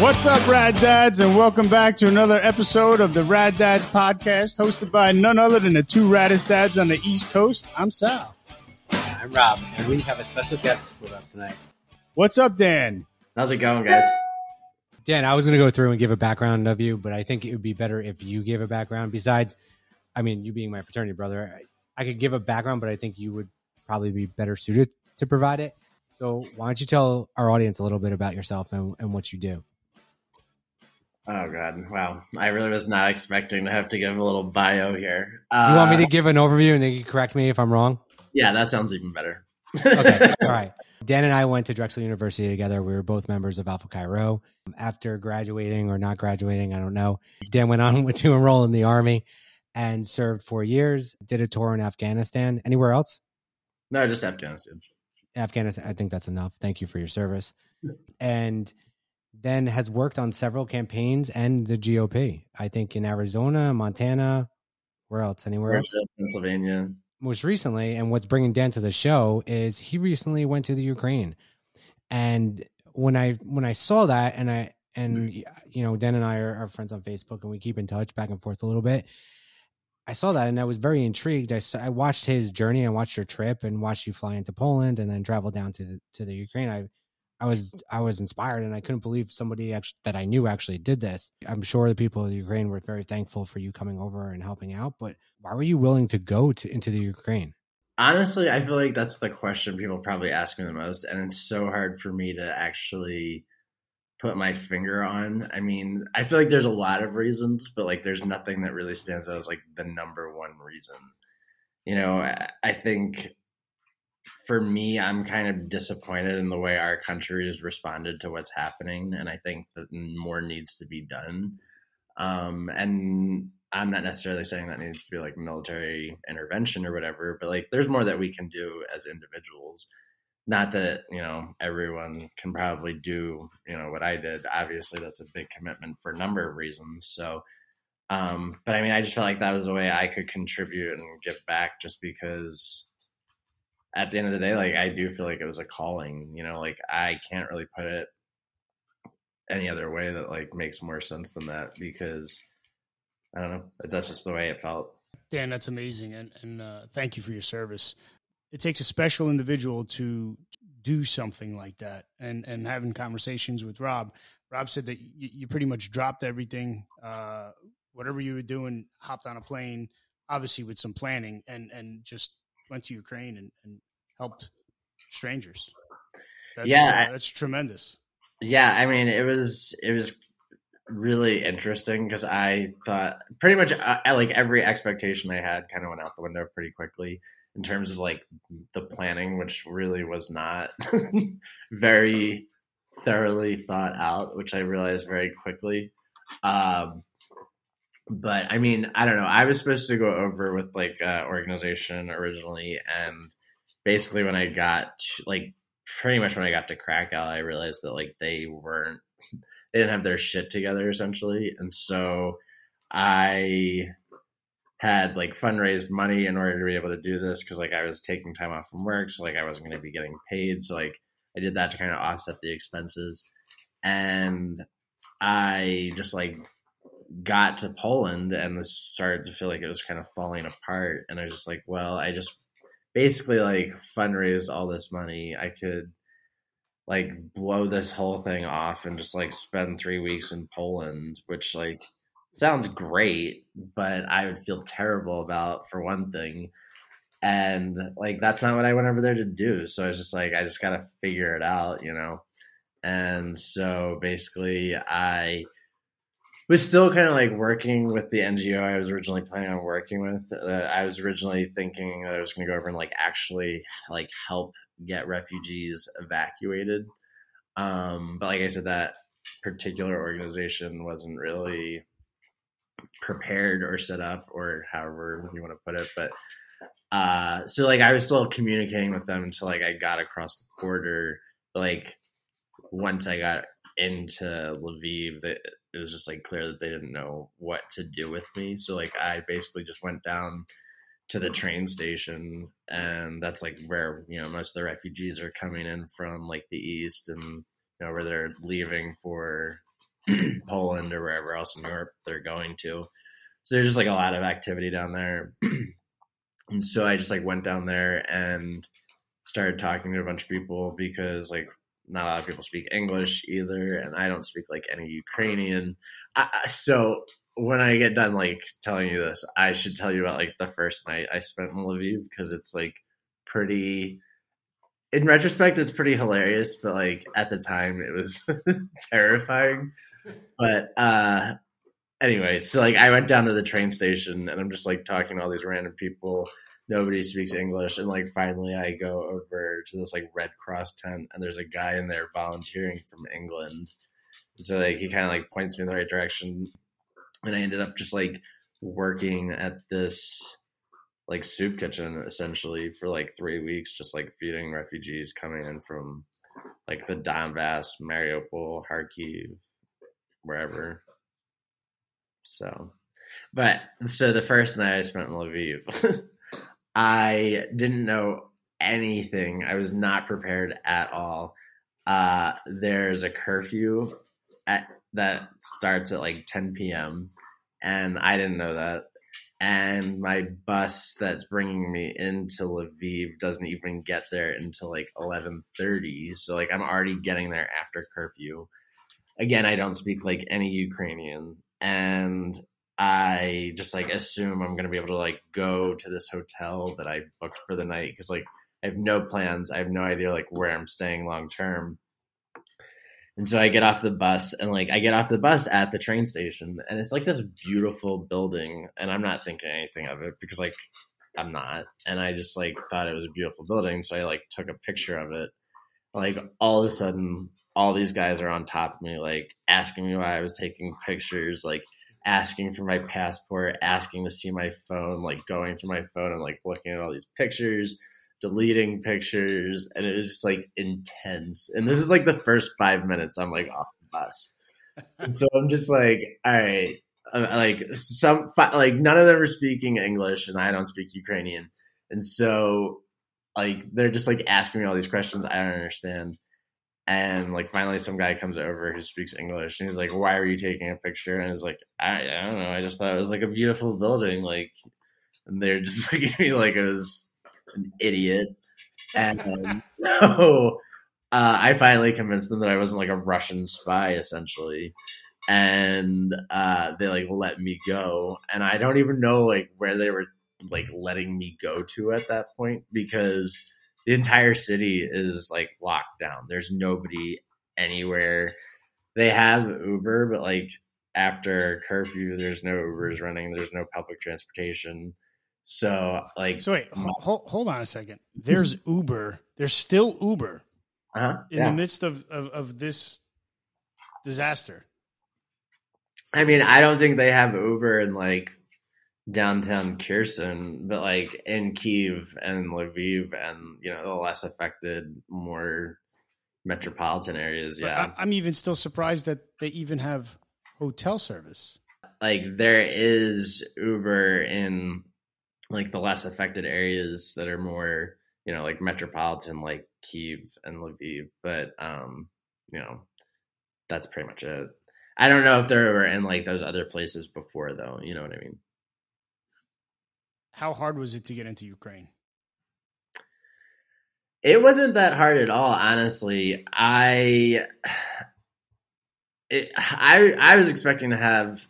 What's up, Rad Dads, and welcome back to another episode of the Rad Dads podcast, hosted by none other than the two raddest dads on the East Coast. I'm Sal. I'm Rob, and we have a special guest with us tonight. What's up, Dan? How's it going, guys? Dan, I was going to go through and give a background of you, but I think it would be better if you gave a background. Besides, I mean, you being my fraternity brother, I, I could give a background, but I think you would probably be better suited to provide it. So, why don't you tell our audience a little bit about yourself and, and what you do? Oh god, wow! I really was not expecting to have to give a little bio here. Uh, you want me to give an overview and then you correct me if I'm wrong? Yeah, that sounds even better. okay, all right. Dan and I went to Drexel University together. We were both members of Alpha Chi Rho. After graduating or not graduating, I don't know. Dan went on to enroll in the army and served four years. Did a tour in Afghanistan. Anywhere else? No, just Afghanistan. Afghanistan. I think that's enough. Thank you for your service. And then has worked on several campaigns and the GOP. I think in Arizona, Montana, where else? Anywhere else? Pennsylvania. Most recently, and what's bringing Dan to the show is he recently went to the Ukraine, and when I when I saw that, and I and mm-hmm. you know Dan and I are, are friends on Facebook, and we keep in touch back and forth a little bit. I saw that and I was very intrigued. I, saw, I watched his journey and watched your trip and watched you fly into Poland and then travel down to the, to the Ukraine. I I was I was inspired and I couldn't believe somebody actually, that I knew actually did this. I'm sure the people of the Ukraine were very thankful for you coming over and helping out. But why were you willing to go to into the Ukraine? Honestly, I feel like that's the question people probably ask me the most, and it's so hard for me to actually put my finger on. I mean, I feel like there's a lot of reasons, but like there's nothing that really stands out as like the number one reason. You know, I think for me, I'm kind of disappointed in the way our country has responded to what's happening, and I think that more needs to be done. Um, and I'm not necessarily saying that needs to be like military intervention or whatever, but like there's more that we can do as individuals. Not that you know everyone can probably do you know what I did. Obviously, that's a big commitment for a number of reasons. So, um, but I mean, I just felt like that was a way I could contribute and give back, just because at the end of the day, like I do feel like it was a calling, you know, like I can't really put it any other way that like makes more sense than that because I don't know, that's just the way it felt. Dan, that's amazing, and and uh, thank you for your service. It takes a special individual to do something like that, and and having conversations with Rob. Rob said that you, you pretty much dropped everything, uh, whatever you were doing, hopped on a plane, obviously with some planning, and and just went to Ukraine and, and helped strangers. That's, yeah, uh, that's tremendous. Yeah, I mean, it was it was really interesting because I thought pretty much uh, like every expectation I had kind of went out the window pretty quickly in terms of like the planning, which really was not very thoroughly thought out, which I realized very quickly. Um, but I mean, I don't know. I was supposed to go over with like uh, organization originally, and basically when I got like pretty much when I got to Krakow, I realized that like they weren't they didn't have their shit together essentially, and so I had like fundraised money in order to be able to do this because like I was taking time off from work, so like I wasn't going to be getting paid, so like I did that to kind of offset the expenses, and I just like got to Poland and this started to feel like it was kind of falling apart. And I was just like, well, I just basically like fundraised all this money. I could like blow this whole thing off and just like spend three weeks in Poland, which like sounds great, but I would feel terrible about for one thing. And like that's not what I went over there to do. So I was just like, I just gotta figure it out, you know? And so basically I was still kind of like working with the NGO I was originally planning on working with. Uh, I was originally thinking that I was going to go over and like actually like help get refugees evacuated. Um, but like I said, that particular organization wasn't really prepared or set up or however you want to put it. But uh, so like I was still communicating with them until like I got across the border. Like once I got into Lviv, that it was just like clear that they didn't know what to do with me. So like I basically just went down to the train station and that's like where, you know, most of the refugees are coming in from like the east and you know where they're leaving for Poland or wherever else in Europe they're going to. So there's just like a lot of activity down there. and so I just like went down there and started talking to a bunch of people because like not a lot of people speak English either, and I don't speak like any Ukrainian. I, so when I get done like telling you this, I should tell you about like the first night I spent in Lviv because it's like pretty. In retrospect, it's pretty hilarious, but like at the time, it was terrifying. But uh anyway, so like I went down to the train station and I'm just like talking to all these random people. Nobody speaks English, and like finally I go over to this like Red Cross tent, and there's a guy in there volunteering from England. So like he kind of like points me in the right direction, and I ended up just like working at this like soup kitchen essentially for like three weeks, just like feeding refugees coming in from like the Donbass, Mariupol, Kharkiv, wherever. So, but so the first night I spent in Lviv, I didn't know anything. I was not prepared at all. Uh, there's a curfew at that starts at like 10 p.m. and I didn't know that. And my bus that's bringing me into Lviv doesn't even get there until like 11:30. So like I'm already getting there after curfew. Again, I don't speak like any Ukrainian and I just like assume I'm gonna be able to like go to this hotel that I booked for the night because like I have no plans. I have no idea like where I'm staying long term. And so I get off the bus and like I get off the bus at the train station and it's like this beautiful building and I'm not thinking anything of it because like I'm not. And I just like thought it was a beautiful building. So I like took a picture of it. Like all of a sudden all these guys are on top of me, like asking me why I was taking pictures, like asking for my passport, asking to see my phone, like going through my phone and like looking at all these pictures deleting pictures, and it was just like intense. And this is like the first five minutes I'm like off the bus. and so I'm just like, all right, uh, like some like none of them are speaking English, and I don't speak Ukrainian, and so like they're just like asking me all these questions I don't understand. And like finally, some guy comes over who speaks English, and he's like, "Why are you taking a picture?" And he's like, I, I don't know. I just thought it was like a beautiful building, like." And they're just looking at me like I was an idiot. And so uh, I finally convinced them that I wasn't like a Russian spy, essentially. And uh, they like let me go. And I don't even know like where they were like letting me go to at that point because the entire city is like locked down. There's nobody anywhere. They have Uber, but like after curfew, there's no Ubers running. There's no public transportation. So like, so wait, hold, hold on a second. There's Uber. There's still Uber uh-huh, in yeah. the midst of, of of this disaster. I mean, I don't think they have Uber in like downtown Kherson, but like in Kiev and Lviv and you know the less affected, more metropolitan areas. Yeah, I'm even still surprised that they even have hotel service. Like there is Uber in like the less affected areas that are more you know like metropolitan like kiev and lviv but um you know that's pretty much it i don't know if there were in like those other places before though you know what i mean how hard was it to get into ukraine? It wasn't that hard at all honestly. I it, i i was expecting to have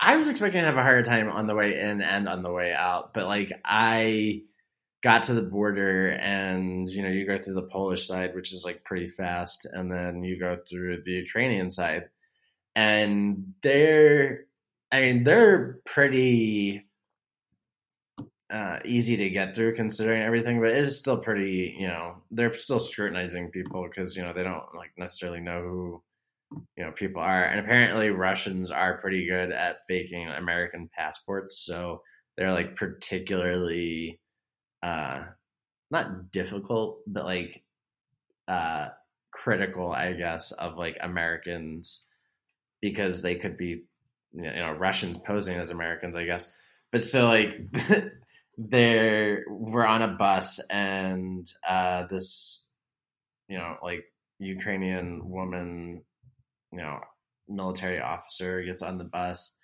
I was expecting to have a harder time on the way in and on the way out, but like I got to the border and you know you go through the Polish side, which is like pretty fast, and then you go through the Ukrainian side, and they're, I mean, they're pretty uh, easy to get through considering everything, but it is still pretty, you know, they're still scrutinizing people because you know they don't like necessarily know who you know people are and apparently russians are pretty good at faking american passports so they're like particularly uh not difficult but like uh critical i guess of like americans because they could be you know russians posing as americans i guess. But so like there we're on a bus and uh this you know like ukrainian woman you know, military officer gets on the bus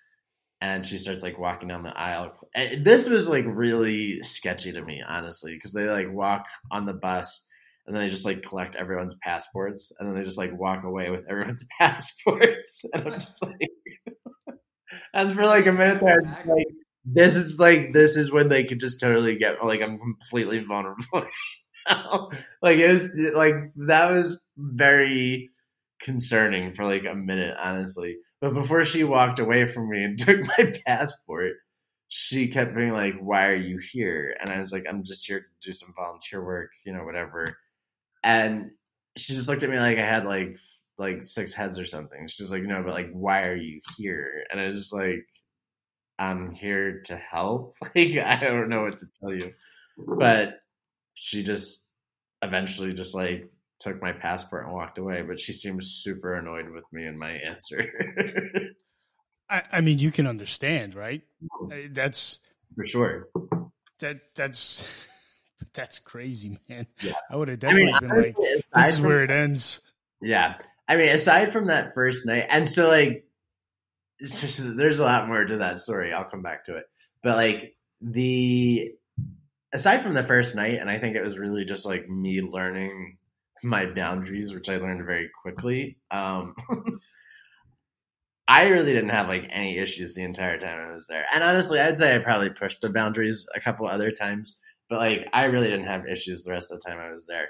and she starts like walking down the aisle. And this was like really sketchy to me, honestly, because they like walk on the bus and then they just like collect everyone's passports and then they just like walk away with everyone's passports. And I'm just like, and for like a minute there, like, this is like, this is when they could just totally get, like, I'm completely vulnerable. like, it was like, that was very concerning for like a minute, honestly. But before she walked away from me and took my passport, she kept being like, Why are you here? And I was like, I'm just here to do some volunteer work, you know, whatever. And she just looked at me like I had like like six heads or something. She's like, No, but like, why are you here? And I was just like, I'm here to help. Like, I don't know what to tell you. But she just eventually just like took my passport and walked away, but she seemed super annoyed with me and my answer. I, I, mean, you can understand, right? Mm. Eh, that's for sure. That that's that's crazy, man. Yeah. I would have definitely I mean, been like, "This is where it ends." Yeah, I mean, aside from that first night, and so like, there's a lot more to that story. I'll come back to it, but like the aside from the first night, and I think it was really just like me learning my boundaries, which I learned very quickly. Um, I really didn't have like any issues the entire time I was there. And honestly, I'd say I probably pushed the boundaries a couple other times, but like I really didn't have issues the rest of the time I was there.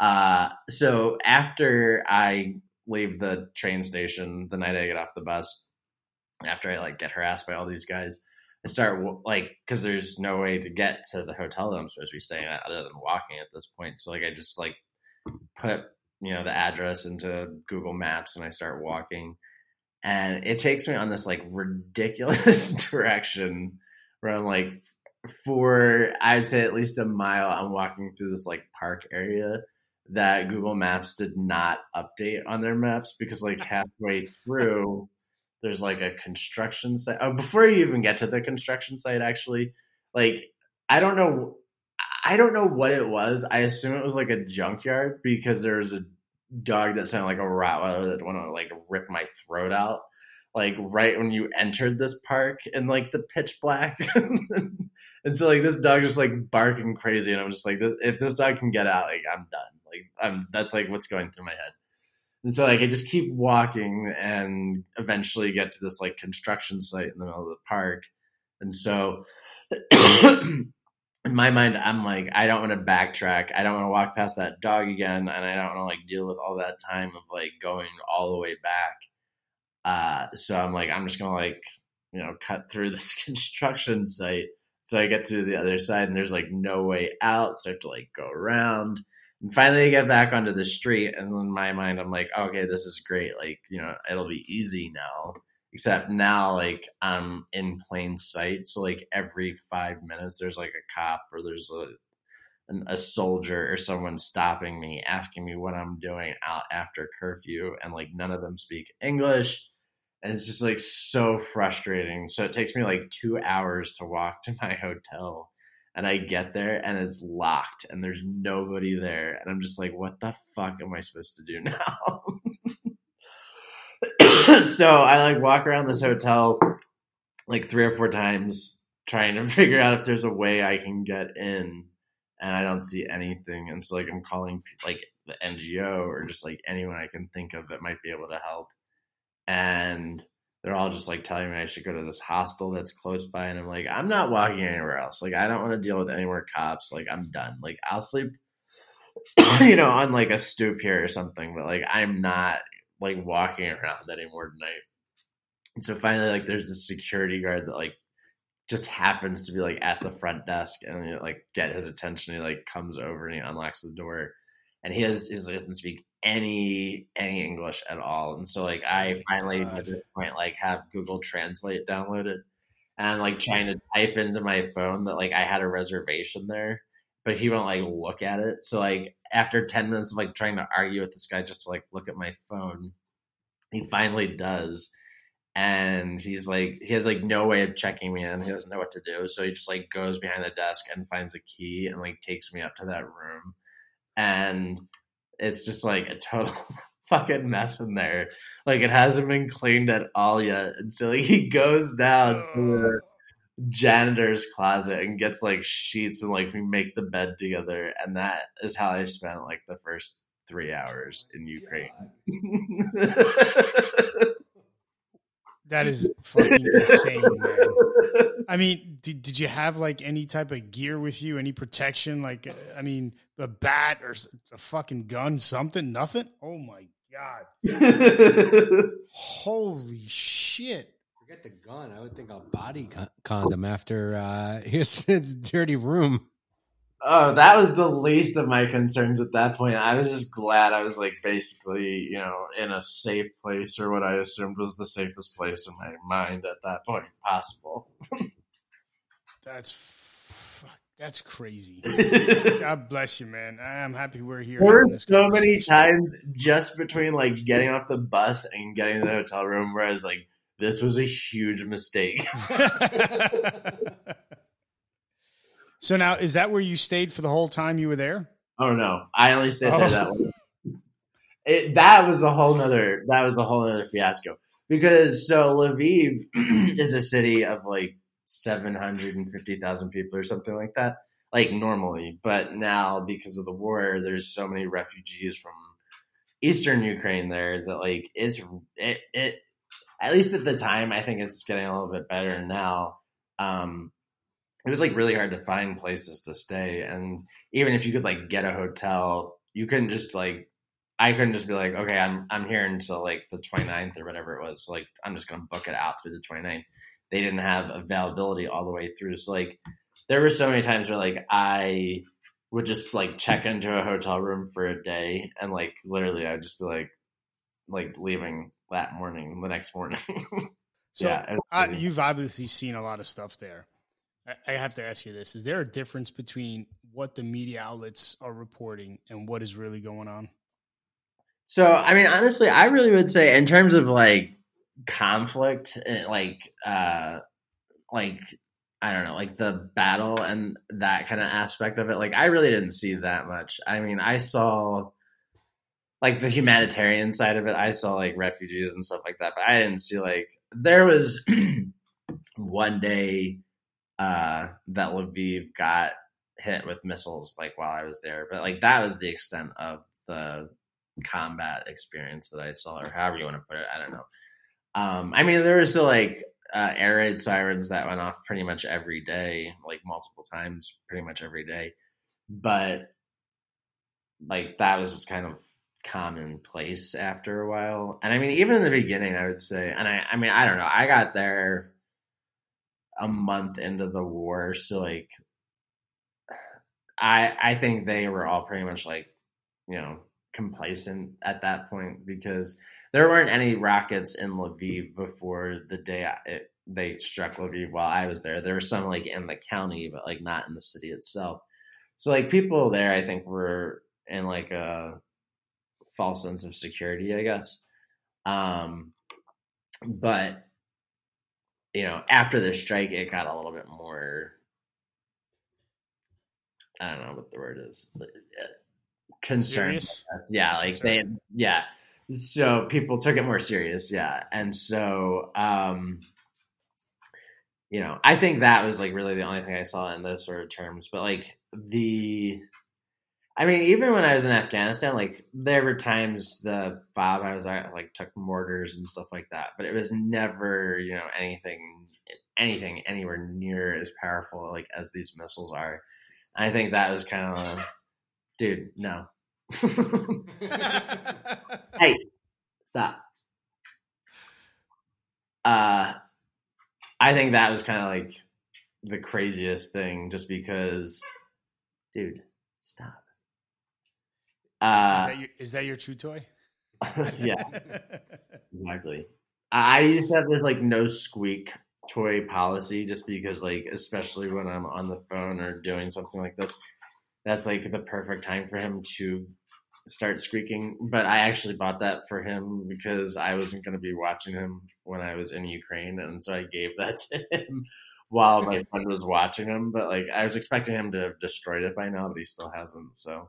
Uh, so after I leave the train station the night I get off the bus, after I like get harassed by all these guys, I start like because there's no way to get to the hotel that I'm supposed to be staying at other than walking at this point. So like I just like put you know the address into Google Maps and I start walking, and it takes me on this like ridiculous direction where I'm like for I'd say at least a mile I'm walking through this like park area that Google Maps did not update on their maps because like halfway through there's like a construction site. Oh, before you even get to the construction site, actually, like I don't know I don't know what it was. I assume it was like a junkyard because there was a dog that sounded like a Rottweiler that want to like rip my throat out. Like right when you entered this park in like the pitch black, and so like this dog just like barking crazy, and I'm just like, this, if this dog can get out, like I'm done. Like I'm that's like what's going through my head. And so like I just keep walking and eventually get to this like construction site in the middle of the park. And so in my mind, I'm like, I don't want to backtrack. I don't want to walk past that dog again, and I don't want to like deal with all that time of like going all the way back. Uh, so I'm like, I'm just gonna like, you know, cut through this construction site. So I get to the other side, and there's like no way out. So I have to like go around, and finally I get back onto the street. And in my mind, I'm like, okay, this is great. Like, you know, it'll be easy now except now like i'm in plain sight so like every five minutes there's like a cop or there's a an, a soldier or someone stopping me asking me what i'm doing out after curfew and like none of them speak english and it's just like so frustrating so it takes me like two hours to walk to my hotel and i get there and it's locked and there's nobody there and i'm just like what the fuck am i supposed to do now so I like walk around this hotel like three or four times trying to figure out if there's a way I can get in and I don't see anything. And so like I'm calling like the NGO or just like anyone I can think of that might be able to help. And they're all just like telling me I should go to this hostel that's close by. And I'm like, I'm not walking anywhere else. Like, I don't want to deal with any more cops. Like, I'm done. Like, I'll sleep, you know, on like a stoop here or something, but like, I'm not like walking around anymore tonight. And so finally, like, there's this security guard that like just happens to be like at the front desk and like get his attention. He like comes over and he unlocks the door, and he has he doesn't speak any any English at all. And so like I oh finally at this point like have Google Translate downloaded, and I'm like trying to type into my phone that like I had a reservation there, but he won't like look at it. So like after 10 minutes of like trying to argue with this guy just to like look at my phone, he finally does. And he's like, he has like no way of checking me in. He doesn't know what to do. So he just like goes behind the desk and finds a key and like takes me up to that room. And it's just like a total fucking mess in there. Like it hasn't been cleaned at all yet. And so like, he goes down to the janitor's closet and gets like sheets and like we make the bed together. And that is how I spent like the first three hours in Ukraine. That is fucking insane, man. I mean, did, did you have like any type of gear with you? Any protection? Like, uh, I mean, a bat or a fucking gun, something? Nothing? Oh my God. Holy shit. Forget the gun. I would think a body con- condom after uh, his dirty room. Oh, that was the least of my concerns at that point. I was just glad I was like basically, you know, in a safe place or what I assumed was the safest place in my mind at that point possible. That's that's crazy. God bless you, man. I'm happy we're here. There were so many times just between like getting off the bus and getting to the hotel room where I was like, this was a huge mistake. so now, is that where you stayed for the whole time you were there? Oh no, I only stayed Oh. there that one. It, that was a whole nother. That was a whole other fiasco because so Lviv is a city of like seven hundred and fifty thousand people or something like that, like normally. But now because of the war, there's so many refugees from eastern Ukraine there that like it's it it at least at the time I think it's getting a little bit better now. Um, it was like really hard to find places to stay and even if you could like get a hotel you couldn't just like i couldn't just be like okay i'm i'm here until like the 29th or whatever it was so like i'm just gonna book it out through the 29th they didn't have availability all the way through so like there were so many times where like i would just like check into a hotel room for a day and like literally i'd just be like like leaving that morning the next morning. So yeah uh, you've obviously seen a lot of stuff there. I, have to ask you this: Is there a difference between what the media outlets are reporting and what is really going on? So, I mean, honestly, I really would say in terms of like conflict, eh, like, uh, like, I don't know, like the battle and that kind of aspect of it, like, I really didn't see that much. I mean, I saw like the humanitarian side of it. I saw like refugees and stuff like that, but I didn't see like, there was one day, uh, that Lviv got hit with missiles like while I was there, but like that was the extent of the combat experience that I saw, or however you want to put it. I don't know. Um, I mean, there was still like uh, air raid sirens that went off pretty much every day, like multiple times, pretty much every day. But like that was just kind of commonplace after a while. And I mean, even in the beginning, I would say, and I, I mean, I don't know, I got there a month into the war, so like, I, I think they were all pretty much like, you know, complacent at that point because there weren't any rockets in Lviv before the day it, they struck Lviv while I was there. There were some like in the county, but like not in the city itself. So like people there, I think were in like a false sense of security, I guess. Um, but you know, after the strike, it got a little bit more. I don't know what the word is. Concerned. Yeah, like they, yeah. So people took it more serious, yeah. And so, um, you know, I think that was like really the only thing I saw in those sort of terms. But like the, I mean, even when I was in Afghanistan, like there were times the fob I was at like took mortars and stuff like that, but it was never, you know, anything, anything anywhere near as powerful like as these missiles are. I think that was kind of, dude, no. hey, stop. Uh, I think that was kind of like the craziest thing, just because, dude, stop. Is, Uh, that your, is that your true toy? yeah, exactly. I I used to have this like no squeak toy policy, just because, like, especially when I'm on the phone or doing something like this, that's like the perfect time for him to start squeaking. But I actually bought that for him because I wasn't going to be watching him when I was in Ukraine, and so I gave that to him while my friend was watching him. But like, I was expecting him to have destroyed it by now, but he still hasn't. So,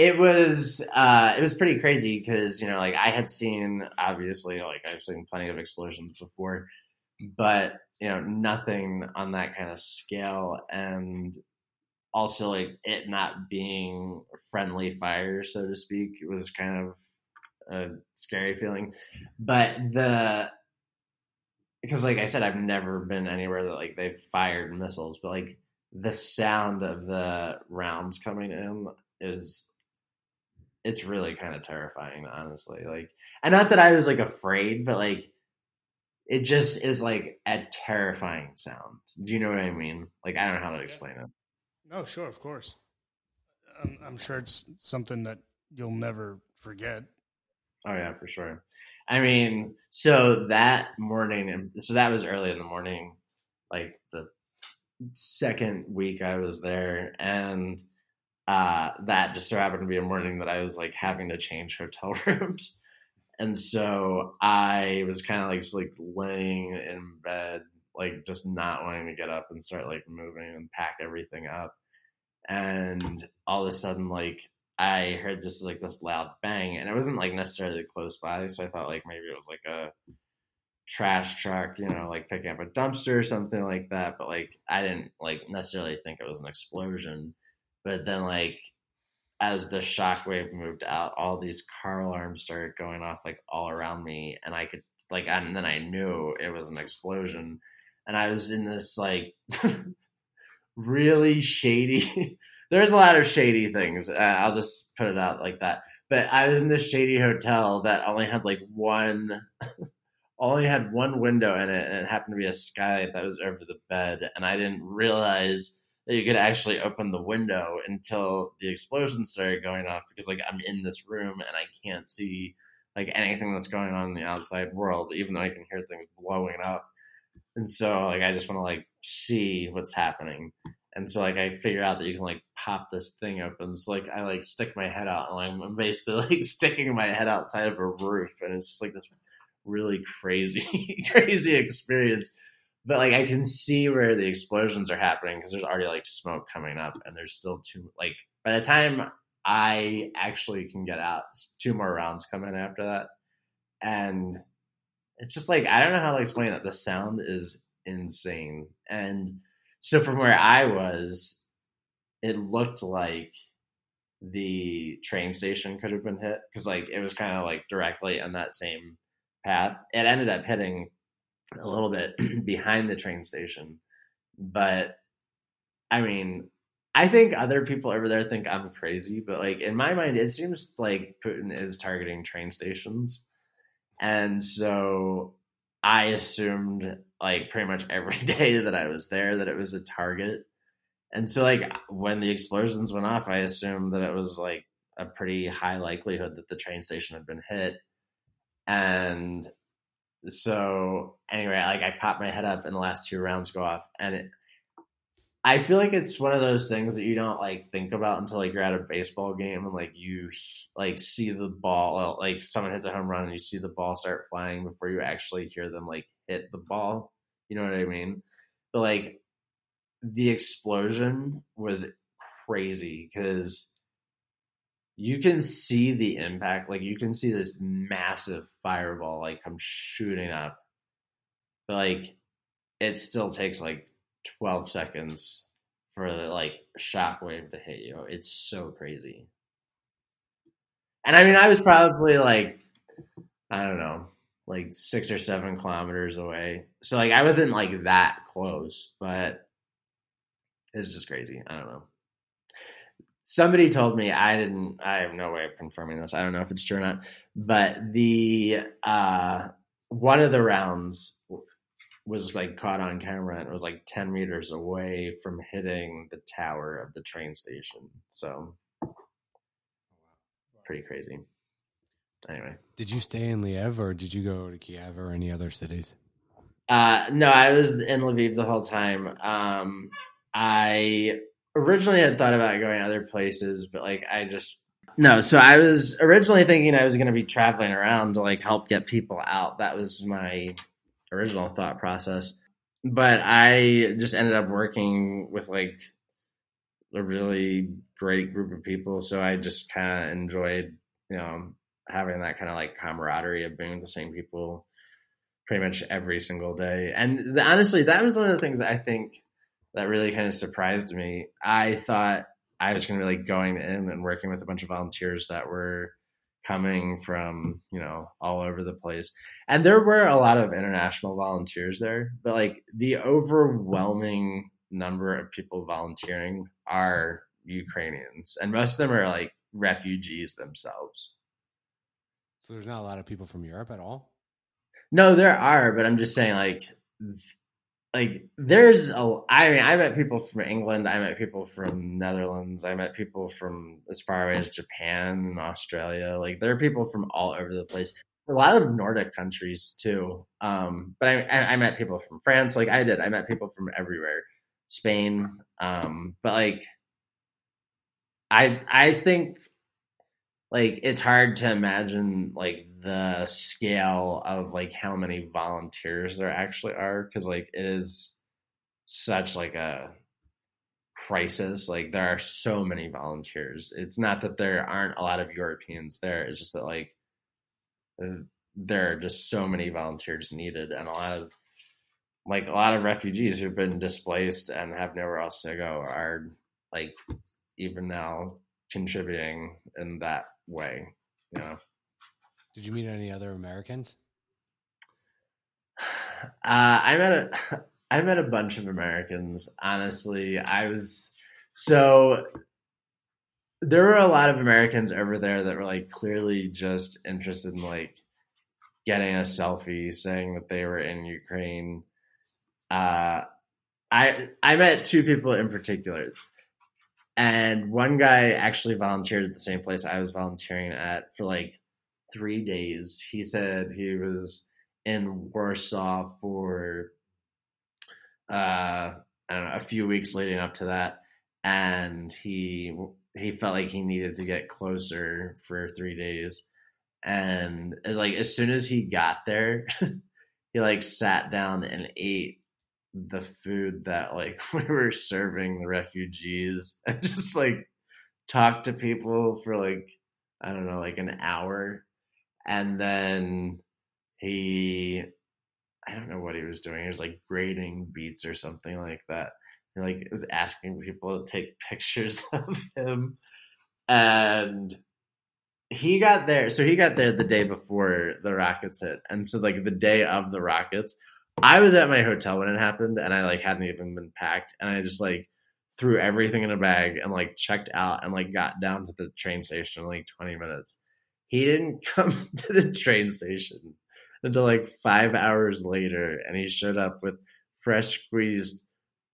It was uh, it was pretty crazy because you know like I had seen obviously like I've seen plenty of explosions before, but you know nothing on that kind of scale. And also like it not being friendly fire so to speak it was kind of a scary feeling. But the because like i said i've never been anywhere that like they've fired missiles but like the sound of the rounds coming in is it's really kind of terrifying honestly like and not that i was like afraid but like it just is like a terrifying sound do you know what i mean like i don't know how to explain it No, sure, of course. I'm, I'm sure it's something that you'll never forget. Oh yeah, for sure. I mean, so that morning, so that was early in the morning, like the second week I was there, and uh, that just so happened to be a morning that I was like having to change hotel rooms, and so I was kind of like just like laying in bed, like just not wanting to get up and start like moving and pack everything up, and all of a sudden like I heard just like this loud bang, and it wasn't like necessarily close by, so I thought like maybe it was like a trash truck, you know, like picking up a dumpster or something like that. But like I didn't like necessarily think it was an explosion. But then like as the shockwave moved out, all these car alarms started going off like all around me, and I could like, and then I knew it was an explosion, and I was in this like really shady. There's a lot of shady things. Uh, I'll just put it out like that. But I was in this shady hotel that only had like one, only had one window in it, and it happened to be a skylight that was over the bed, and I didn't realize that you could actually open the window until the explosion started going off because like I'm in this room and I can't see like anything that's going on in the outside world, even though I can hear things blowing up. And so like I just want to like see what's happening. And so like I figure out that you can like pop this thing open. So like I like stick my head out and like, I'm basically like sticking my head outside of a roof and it's just like this really crazy crazy experience. But like I can see where the explosions are happening because there's already like smoke coming up and there's still two like by the time I actually can get out, two more rounds come in after that. And it's just like I don't know how to explain it. The sound is insane. And so from where I was, it looked like the train station could have been hit because like it was kind of like directly on that same path. It ended up hitting a little bit behind the train station, but I mean, I think other people over there think I'm crazy, but like in my mind, it seems like Putin is targeting train stations, and so I assumed like pretty much every day that I was there that it was a target. And so like when the explosions went off, I assumed that it was like a pretty high likelihood that the train station had been hit. And so anyway, like I popped my head up and the last two rounds go off and it, I feel like it's one of those things that you don't like think about until like you're at a baseball game and like you like see the ball like someone hits a home run and you see the ball start flying before you actually hear them like hit the ball. You know what I mean? But like the explosion was crazy because you can see the impact. Like you can see this massive fireball like come shooting up. But like it still takes like 12 seconds for the like shockwave to hit you. It's so crazy. And I mean, I was probably like, I don't know, like six or seven kilometers away. So like I wasn't like that close, but it's just crazy. I don't know. Somebody told me I didn't I have no way of confirming this. I don't know if it's true or not. But the uh one of the rounds was like caught on camera and it was like 10 meters away from hitting the tower of the train station. So pretty crazy. Anyway. Did you stay in Lviv or did you go to Kiev or any other cities? Uh, no, I was in Lviv the whole time. Um, I originally I thought about going other places, but like I just no. So I was originally thinking I was going to be traveling around to like help get people out. That was my original thought process. But I just ended up working with like a really great group of people. So I just kind of enjoyed, you know, having that kind of like camaraderie of being with the same people pretty much every single day. And the, honestly, that was one of the things I think that really kind of surprised me. I thought I was going to be like going in and working with a bunch of volunteers that were coming from you know all over the place. And there were a lot of international volunteers there but like the overwhelming number of people volunteering are ukrainians and most of them are like refugees themselves. So there's not a lot of people from europe at all? No there are but i'm just saying like like there's a I mean I met people from England, I met people from Netherlands, I met people from as far away as Japan and Australia. Like there are people from all over the place. A lot of Nordic countries too. Um, but I, I met people from France, like I did. I met people from everywhere, Spain. Um, but like I I think like it's hard to imagine like the scale of like how many volunteers there actually are because like it is such like a crisis. Like there are so many volunteers. It's not that there aren't a lot of europeans there. It's just that like there are just so many volunteers needed and a lot of like a lot of refugees who've been displaced and have nowhere else to go are like even now contributing in that way. You know. Did you meet any other Americans? Uh, I met a I met a bunch of Americans. Honestly, I was so there were a lot of Americans over there that were like clearly just interested in like getting a selfie, saying that they were in Ukraine. Uh, I I met two people in particular. And one guy actually volunteered at the same place I was volunteering at for like three days. He said he was in Warsaw for uh, I don't know a few weeks leading up to that, and he he felt like he needed to get closer for three days. And as like as soon as he got there, he like sat down and ate the food that like we were serving the refugees and just like talk to people for like I don't know like an hour and then he I don't know what he was doing. He was like grading beats or something like that. He like it was asking people to take pictures of him and he got there so he got there the day before the rockets hit and so like the day of the rockets I was at my hotel when it happened, and I like hadn't even been packed, and I just like threw everything in a bag and like checked out and like got down to the train station in like 20 minutes. He didn't come to the train station until like five hours later, and he showed up with fresh squeezed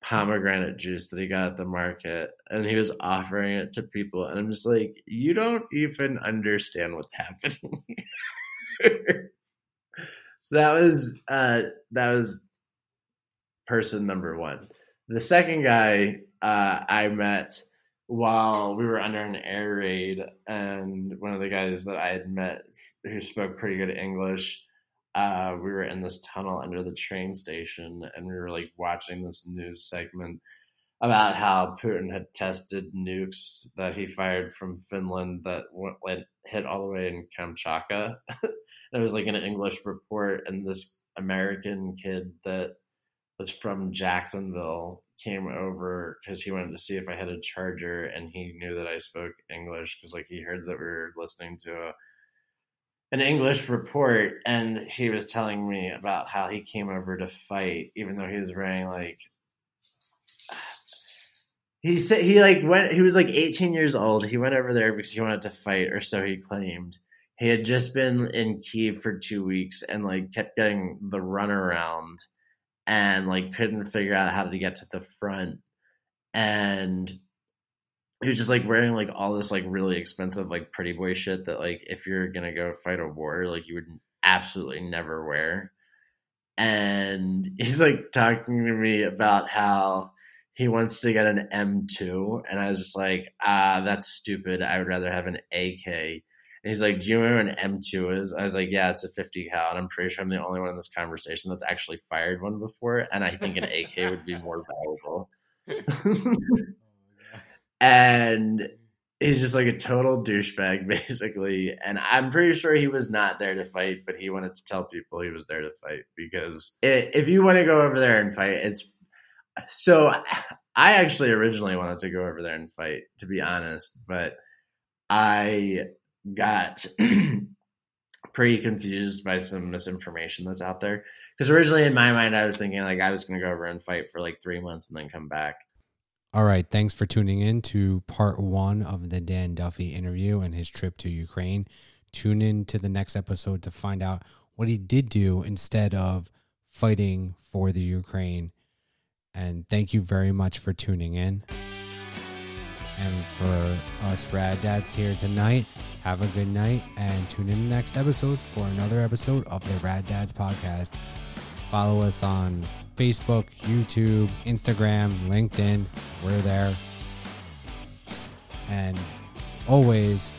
pomegranate juice that he got at the market and he was offering it to people and I'm just like you don't even understand what's happening. So that was uh, that was person number one. The second guy uh, I met while we were under an air raid, and one of the guys that I had met who spoke pretty good English. Uh, we were in this tunnel under the train station, and we were like watching this news segment about how Putin had tested nukes that he fired from Finland that went, went hit all the way in Kamchatka. it was like an English report, and this American kid that was from Jacksonville came over because he wanted to see if I had a charger, and he knew that I spoke English because like he heard that we were listening to a an English report, and he was telling me about how he came over to fight, even though he was wearing like he said he like went he was like 18 years old. He went over there because he wanted to fight or so he claimed he had just been in Kiev for two weeks and like kept getting the runaround and like couldn't figure out how to get to the front. And he was just like wearing like all this like really expensive like pretty boy shit that like if you're gonna go fight a war like you would absolutely never wear. And he's like talking to me about how he wants to get an M2 and I was just like, ah, that's stupid. I would rather have an AK and he's like, Do you know what an M2 is? I was like, Yeah, it's a 50 cal. And I'm pretty sure I'm the only one in this conversation that's actually fired one before. And I think an AK would be more valuable. and he's just like a total douchebag, basically. And I'm pretty sure he was not there to fight, but he wanted to tell people he was there to fight because it, if you want to go over there and fight, it's so. I actually originally wanted to go over there and fight, to be honest, but I got pretty confused by some misinformation that's out there. Because originally in my mind, I was thinking like I was going to go over and fight for like three months and then come back. All right. Thanks for tuning in to part one of the Dan Duffey interview and his trip to Ukraine. Tune in to the next episode to find out what he did do instead of fighting for the Ukraine. And thank you very much for tuning in. And for us rad dads here tonight, have a good night and tune in next episode for another episode of the Rad Dads podcast. Follow us on Facebook, YouTube, Instagram, LinkedIn. We're there. And always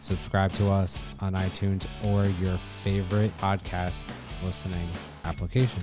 subscribe to us on iTunes or your favorite podcast listening application.